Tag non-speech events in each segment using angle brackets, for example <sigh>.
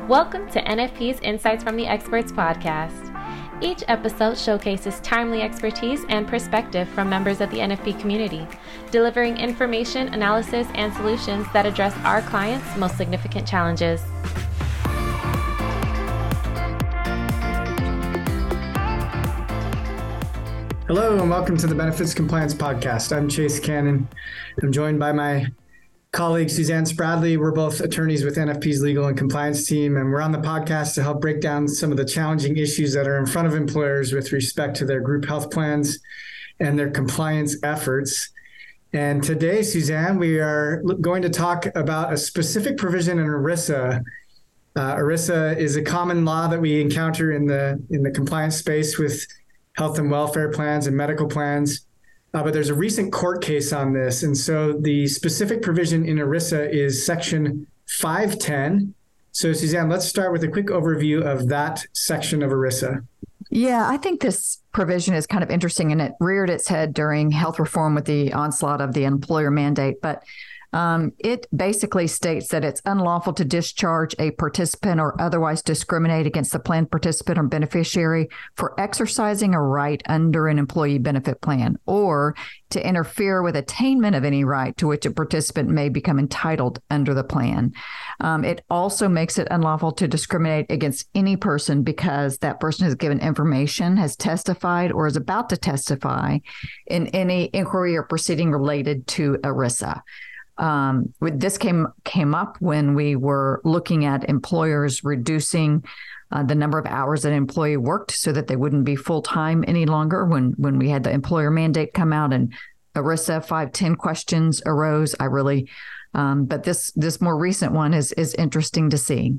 Welcome to NFP's Insights from the Experts podcast. Each episode showcases timely expertise and perspective from members of the NFP community, delivering information, analysis, and solutions that address our clients' most significant challenges. Hello, and welcome to the Benefits Compliance Podcast. I'm Chase Cannon. I'm joined by my colleague Suzanne Spradley. We're both attorneys with NFP's legal and compliance team, and we're on the podcast to help break down some of the challenging issues that are in front of employers with respect to their group health plans and their compliance efforts. And today, Suzanne, we are going to talk about a specific provision in ERISA. Uh, ERISA is a common law that we encounter in the in the compliance space with health and welfare plans and medical plans. Uh, but there's a recent court case on this. And so the specific provision in ERISA is section 510. So, Suzanne, let's start with a quick overview of that section of ERISA. Yeah, I think this provision is kind of interesting and it reared its head during health reform with the onslaught of the employer mandate. But um, it basically states that it's unlawful to discharge a participant or otherwise discriminate against the plan participant or beneficiary for exercising a right under an employee benefit plan or to interfere with attainment of any right to which a participant may become entitled under the plan. Um, it also makes it unlawful to discriminate against any person because that person has given information, has testified, or is about to testify in any inquiry or proceeding related to ERISA um, this came came up when we were looking at employers reducing uh, the number of hours an employee worked so that they wouldn't be full time any longer. When when we had the employer mandate come out and ERISA five ten questions arose, I really, um, but this this more recent one is is interesting to see.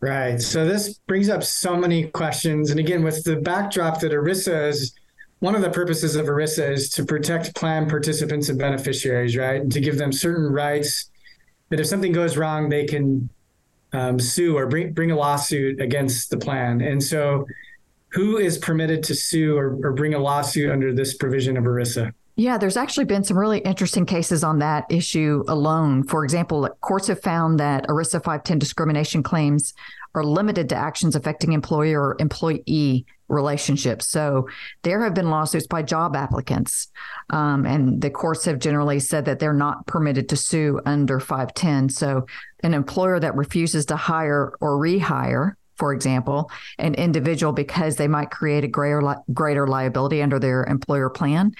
Right. So this brings up so many questions, and again, with the backdrop that ERISA is one of the purposes of ERISA is to protect plan participants and beneficiaries, right? And to give them certain rights that if something goes wrong, they can um, sue or bring, bring a lawsuit against the plan. And so, who is permitted to sue or, or bring a lawsuit under this provision of ERISA? Yeah, there's actually been some really interesting cases on that issue alone. For example, courts have found that ERISA 510 discrimination claims are limited to actions affecting employer or employee relationships. So there have been lawsuits by job applicants, um, and the courts have generally said that they're not permitted to sue under 510. So an employer that refuses to hire or rehire for example, an individual because they might create a greater li- greater liability under their employer plan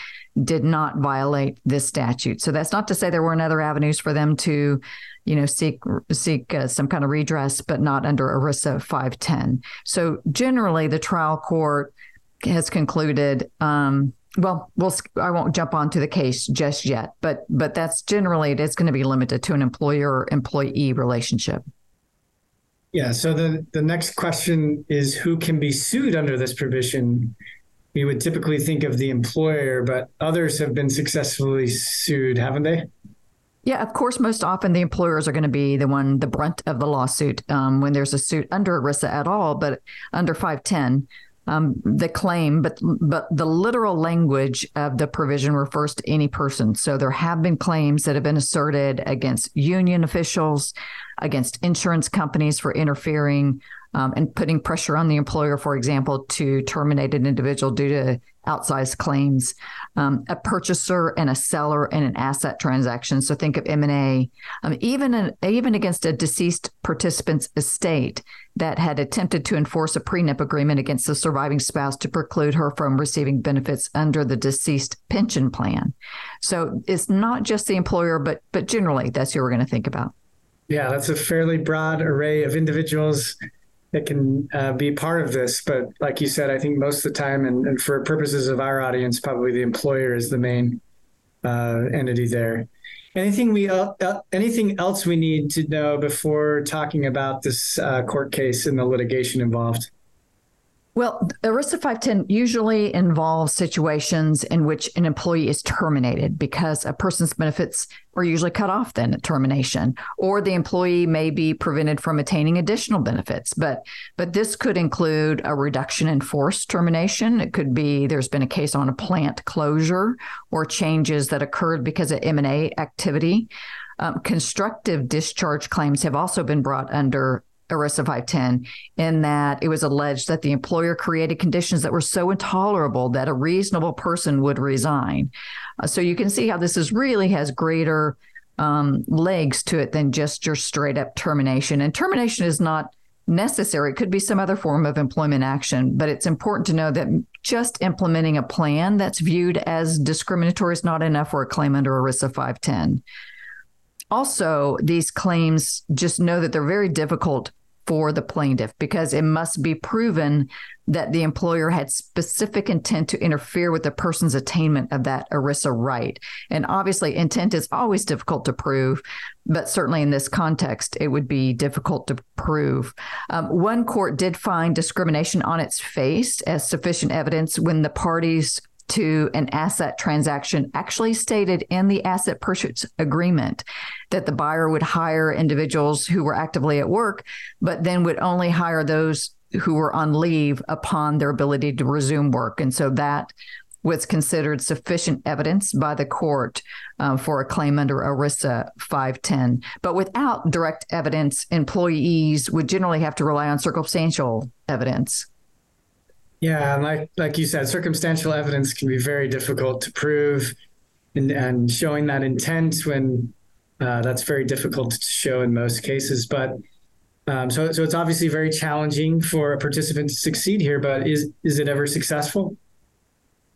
did not violate this statute. So that's not to say there weren't other avenues for them to you know, seek seek uh, some kind of redress, but not under ERISA 510. So generally, the trial court has concluded. Um, well, we'll I won't jump onto the case just yet, but but that's generally it is going to be limited to an employer employee relationship. Yeah. So the the next question is who can be sued under this provision? We would typically think of the employer, but others have been successfully sued, haven't they? Yeah, of course, most often the employers are going to be the one, the brunt of the lawsuit um, when there's a suit under ERISA at all, but under 510, um, the claim, but but the literal language of the provision refers to any person. So there have been claims that have been asserted against union officials, against insurance companies for interfering um, and putting pressure on the employer, for example, to terminate an individual due to outsized claims, um, a purchaser and a seller in an asset transaction. So think of M and A, um, even an, even against a deceased participant's estate that had attempted to enforce a prenup agreement against the surviving spouse to preclude her from receiving benefits under the deceased pension plan. So it's not just the employer, but but generally that's who we're going to think about. Yeah, that's a fairly broad array of individuals that can uh, be part of this. But like you said, I think most of the time, and, and for purposes of our audience, probably the employer is the main uh, entity there. Anything we uh, uh anything else we need to know before talking about this uh, court case and the litigation involved? Well, ERISA 510 usually involves situations in which an employee is terminated because a person's benefits are usually cut off then at termination, or the employee may be prevented from attaining additional benefits. But but this could include a reduction in force termination. It could be there's been a case on a plant closure or changes that occurred because of M&A activity. Um, constructive discharge claims have also been brought under ERISA 510 in that it was alleged that the employer created conditions that were so intolerable that a reasonable person would resign. Uh, so you can see how this is really has greater um, legs to it than just your straight up termination. And termination is not necessary. It could be some other form of employment action, but it's important to know that just implementing a plan that's viewed as discriminatory is not enough for a claim under ERISA 510 also, these claims just know that they're very difficult for the plaintiff because it must be proven that the employer had specific intent to interfere with the person's attainment of that ERISA right. And obviously, intent is always difficult to prove, but certainly in this context, it would be difficult to prove. Um, one court did find discrimination on its face as sufficient evidence when the parties to an asset transaction actually stated in the asset purchase agreement that the buyer would hire individuals who were actively at work, but then would only hire those who were on leave upon their ability to resume work. And so that was considered sufficient evidence by the court uh, for a claim under ERISA 510. But without direct evidence, employees would generally have to rely on circumstantial evidence. Yeah, like like you said, circumstantial evidence can be very difficult to prove, and, and showing that intent when uh, that's very difficult to show in most cases. But um, so so it's obviously very challenging for a participant to succeed here. But is is it ever successful?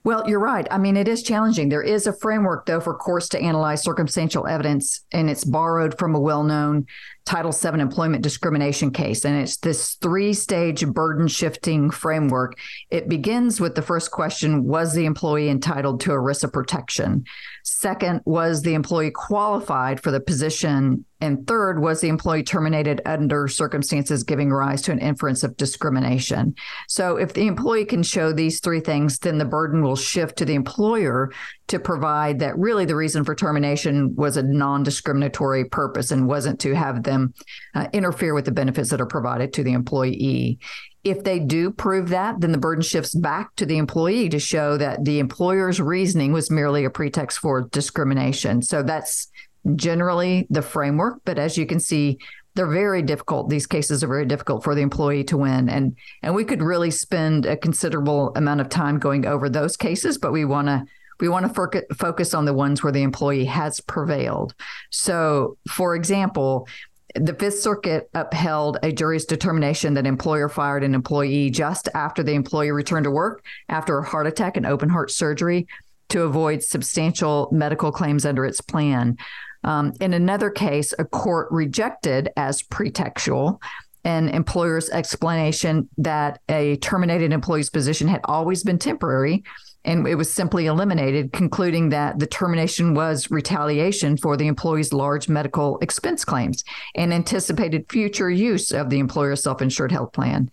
Well, you're right. I mean, it is challenging. There is a framework, though, for courts to analyze circumstantial evidence, and it's borrowed from a well known Title VII employment discrimination case. And it's this three stage burden shifting framework. It begins with the first question Was the employee entitled to ERISA protection? Second, was the employee qualified for the position? And third, was the employee terminated under circumstances giving rise to an inference of discrimination? So, if the employee can show these three things, then the burden will shift to the employer to provide that really the reason for termination was a non discriminatory purpose and wasn't to have them uh, interfere with the benefits that are provided to the employee. If they do prove that, then the burden shifts back to the employee to show that the employer's reasoning was merely a pretext for discrimination. So that's generally the framework. But as you can see, they're very difficult. These cases are very difficult for the employee to win, and and we could really spend a considerable amount of time going over those cases. But we want to we want to focus on the ones where the employee has prevailed. So, for example, the Fifth Circuit upheld a jury's determination that employer fired an employee just after the employee returned to work after a heart attack and open heart surgery to avoid substantial medical claims under its plan. Um, in another case, a court rejected as pretextual an employer's explanation that a terminated employee's position had always been temporary and it was simply eliminated, concluding that the termination was retaliation for the employee's large medical expense claims and anticipated future use of the employer's self insured health plan.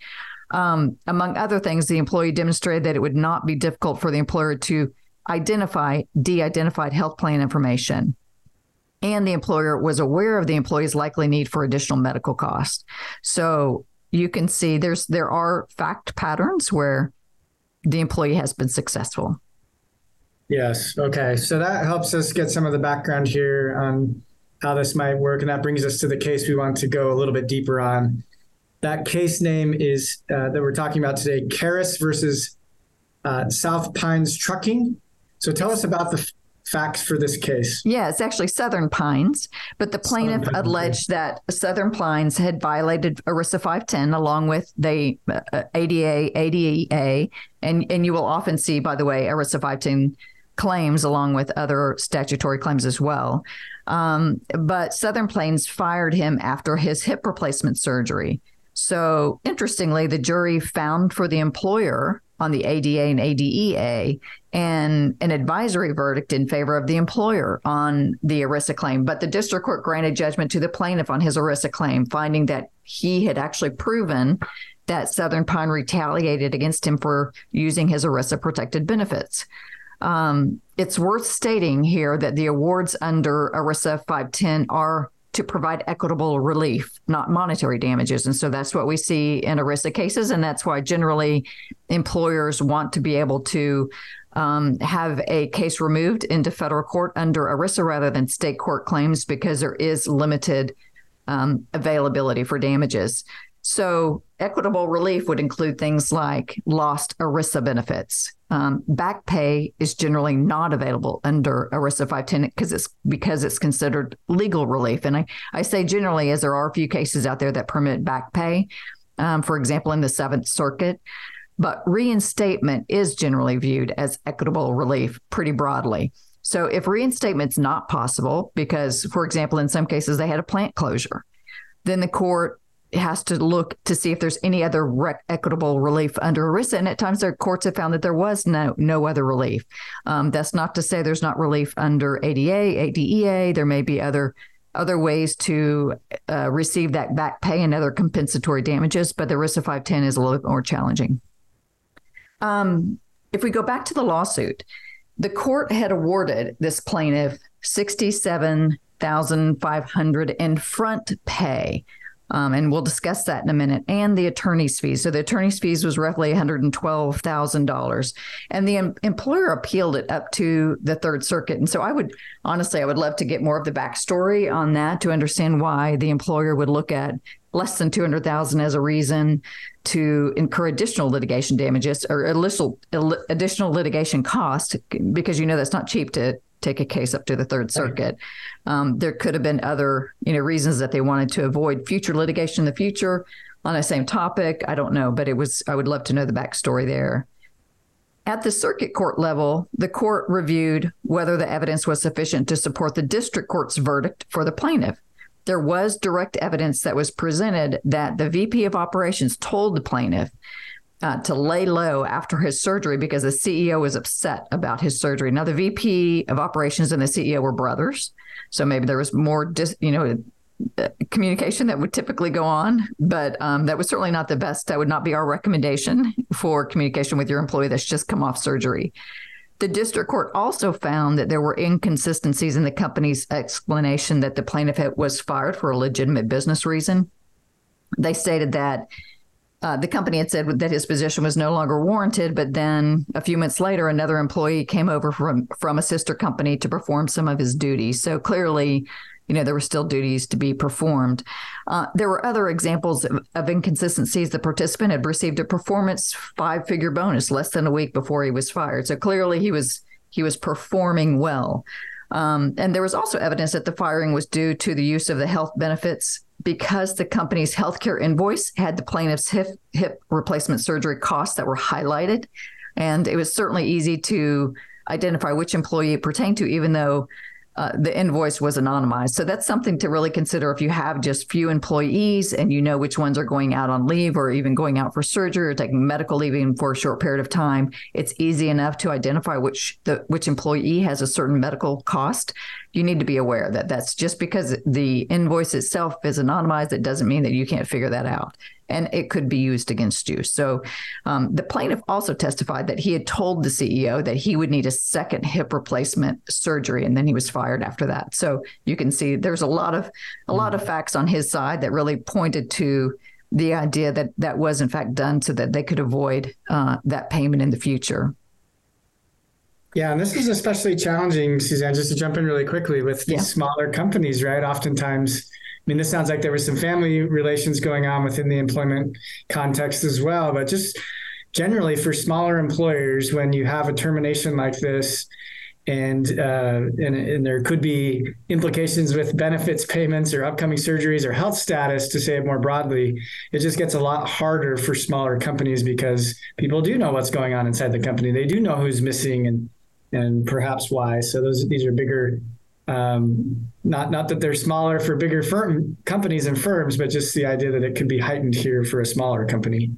Um, among other things, the employee demonstrated that it would not be difficult for the employer to identify de identified health plan information. And the employer was aware of the employee's likely need for additional medical costs. So you can see there's there are fact patterns where the employee has been successful. Yes. Okay. So that helps us get some of the background here on how this might work. And that brings us to the case we want to go a little bit deeper on. That case name is uh, that we're talking about today Kairys versus uh, South Pines Trucking. So tell us about the facts for this case? Yeah, it's actually Southern Pines, but the plaintiff alleged that Southern Pines had violated ERISA 510 along with the uh, ADA, ADEA, and and you will often see, by the way, ERISA 510 claims along with other statutory claims as well. Um, but Southern Pines fired him after his hip replacement surgery. So interestingly, the jury found for the employer on the ADA and ADEA and an advisory verdict in favor of the employer on the ERISA claim. But the district court granted judgment to the plaintiff on his ERISA claim, finding that he had actually proven that Southern Pine retaliated against him for using his ERISA protected benefits. Um, it's worth stating here that the awards under ERISA 510 are to provide equitable relief, not monetary damages. And so that's what we see in ERISA cases. And that's why generally employers want to be able to um, have a case removed into federal court under ERISA rather than state court claims because there is limited um, availability for damages. So, equitable relief would include things like lost ERISA benefits. Um, back pay is generally not available under ERISA 510 because it's because it's considered legal relief. And I, I say generally as there are a few cases out there that permit back pay. Um, for example, in the Seventh Circuit, but reinstatement is generally viewed as equitable relief pretty broadly. So if reinstatement's not possible, because, for example, in some cases they had a plant closure, then the court has to look to see if there's any other rec- equitable relief under ERISA. And at times, their courts have found that there was no no other relief. Um, that's not to say there's not relief under ADA, ADEA. There may be other other ways to uh, receive that back pay and other compensatory damages, but the ERISA 510 is a little bit more challenging. Um, if we go back to the lawsuit, the court had awarded this plaintiff sixty-seven thousand five hundred in front pay um, and we'll discuss that in a minute, and the attorney's fees. So the attorney's fees was roughly $112,000. And the em- employer appealed it up to the Third Circuit. And so I would, honestly, I would love to get more of the backstory on that to understand why the employer would look at less than 200,000 as a reason to incur additional litigation damages or additional litigation cost because you know that's not cheap to take a case up to the Third Circuit. Um, there could have been other, you know, reasons that they wanted to avoid future litigation in the future on the same topic. I don't know, but it was. I would love to know the backstory there. At the circuit court level, the court reviewed whether the evidence was sufficient to support the district court's verdict for the plaintiff. There was direct evidence that was presented that the VP of operations told the plaintiff uh, to lay low after his surgery because the CEO was upset about his surgery. Now, the VP of operations and the CEO were brothers, so maybe there was more, dis, you know, uh, communication that would typically go on, but um, that was certainly not the best. That would not be our recommendation for communication with your employee that's just come off surgery. The district court also found that there were inconsistencies in the company's explanation that the plaintiff was fired for a legitimate business reason. They stated that uh, the company had said that his position was no longer warranted, but then a few months later, another employee came over from from a sister company to perform some of his duties. So clearly, you know, there were still duties to be performed. Uh, there were other examples of, of, inconsistencies. The participant had received a performance five figure bonus less than a week before he was fired. So clearly, he was he was performing well. Um, and there was also evidence that the firing was due to the use of the health benefits because the company's healthcare invoice had the plaintiff's hip, hip replacement surgery costs that were highlighted. And it was certainly easy to identify which employee it pertained to, even though uh, the invoice was anonymized. So that's something to really consider if you have just few employees and you know which ones are going out on leave or even going out for surgery or taking medical leave even for a short period of time. It's easy enough to identify which the which employee has a certain medical cost. You need to be aware that that's just because the invoice itself is anonymized. It doesn't mean that you can't figure that out and it could be used against you. So um, the plaintiff also testified that he had told the CEO that he would need a second hip replacement surgery, and then he was fired after that. So you can see there's a lot of a lot of facts on his side that really pointed to the idea that that was in fact done so that they could avoid uh, that payment in the future. Yeah, and this is especially challenging, Suzanne, just to jump in really quickly with these yeah. smaller companies, right? Oftentimes, I mean, this sounds like there was some family relations going on within the employment context as well, but just generally for smaller employers, when you have a termination like this, and, uh, and and there could be implications with benefits payments or upcoming surgeries or health status to say it more broadly it just gets a lot harder for smaller companies because people do know what's going on inside the company they do know who's missing and and perhaps why so those these are bigger um, not not that they're smaller for bigger firm companies and firms, but just the idea that it could be heightened here for a smaller company.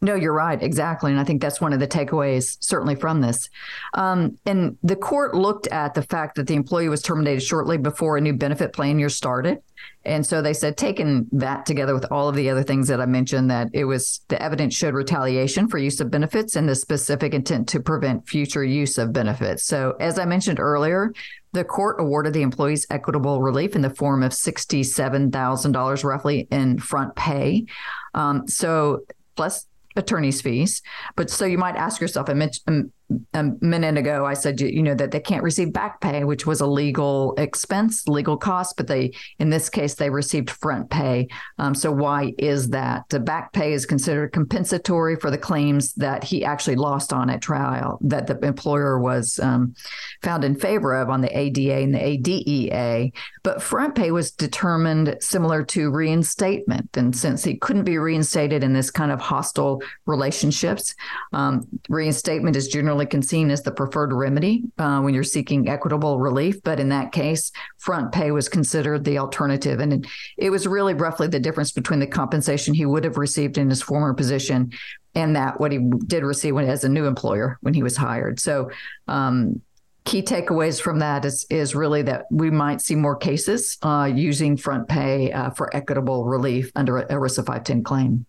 No, you're right. Exactly. And I think that's one of the takeaways, certainly from this. Um, and the court looked at the fact that the employee was terminated shortly before a new benefit plan year started. And so they said, taking that together with all of the other things that I mentioned, that it was the evidence showed retaliation for use of benefits and the specific intent to prevent future use of benefits. So, as I mentioned earlier, the court awarded the employees equitable relief in the form of $67,000 roughly in front pay. Um, so, plus attorney's fees. But so you might ask yourself, a minute ago, I said, you know, that they can't receive back pay, which was a legal expense, legal cost, but they, in this case, they received front pay. Um, so why is that? The back pay is considered compensatory for the claims that he actually lost on at trial, that the employer was um, found in favor of on the ADA and the ADEA. But front pay was determined similar to reinstatement. And since he couldn't be reinstated in this kind of hostile relationships, um, reinstatement is generally seen as the preferred remedy uh, when you're seeking equitable relief. But in that case, front pay was considered the alternative. And it was really roughly the difference between the compensation he would have received in his former position and that what he did receive when, as a new employer when he was hired. So, um, key takeaways from that is is really that we might see more cases uh, using front pay uh, for equitable relief under a ERISA 510 claim.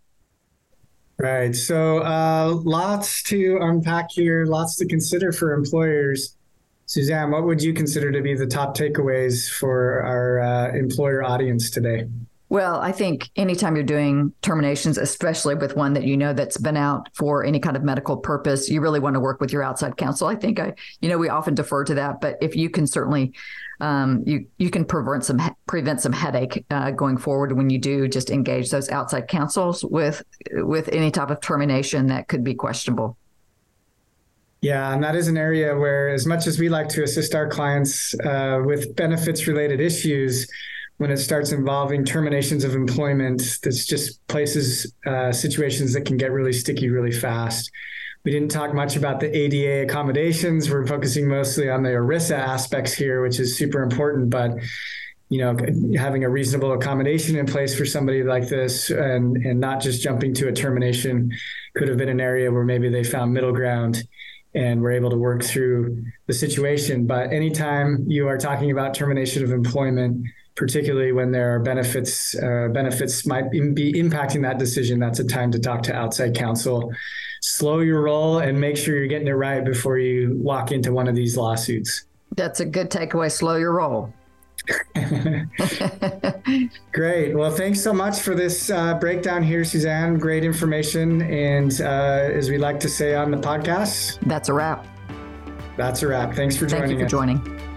Right. So uh, lots to unpack here, lots to consider for employers. Suzanne, what would you consider to be the top takeaways for our uh, employer audience today? Well, I think anytime you're doing terminations, especially with one that you know that's been out for any kind of medical purpose, you really want to work with your outside counsel. I think I, you know, we often defer to that, but if you can certainly, um, you you can prevent some prevent some headache uh, going forward when you do just engage those outside counsels with with any type of termination that could be questionable. Yeah, and that is an area where, as much as we like to assist our clients uh, with benefits related issues when it starts involving terminations of employment, that's just places, uh, situations that can get really sticky really fast. We didn't talk much about the ADA accommodations. We're focusing mostly on the ERISA aspects here, which is super important. But you know, having a reasonable accommodation in place for somebody like this, and and not just jumping to a termination, could have been an area where maybe they found middle ground and we're able to work through the situation. But anytime you are talking about termination of employment, particularly when there are benefits uh, benefits might be impacting that decision that's a time to talk to outside counsel. Slow your roll and make sure you're getting it right before you walk into one of these lawsuits. That's a good takeaway slow your roll. <laughs> Great. Well thanks so much for this uh, breakdown here suzanne. Great information and uh, as we like to say on the podcast. That's a wrap. That's a wrap. Thanks for joining Thank you for us. joining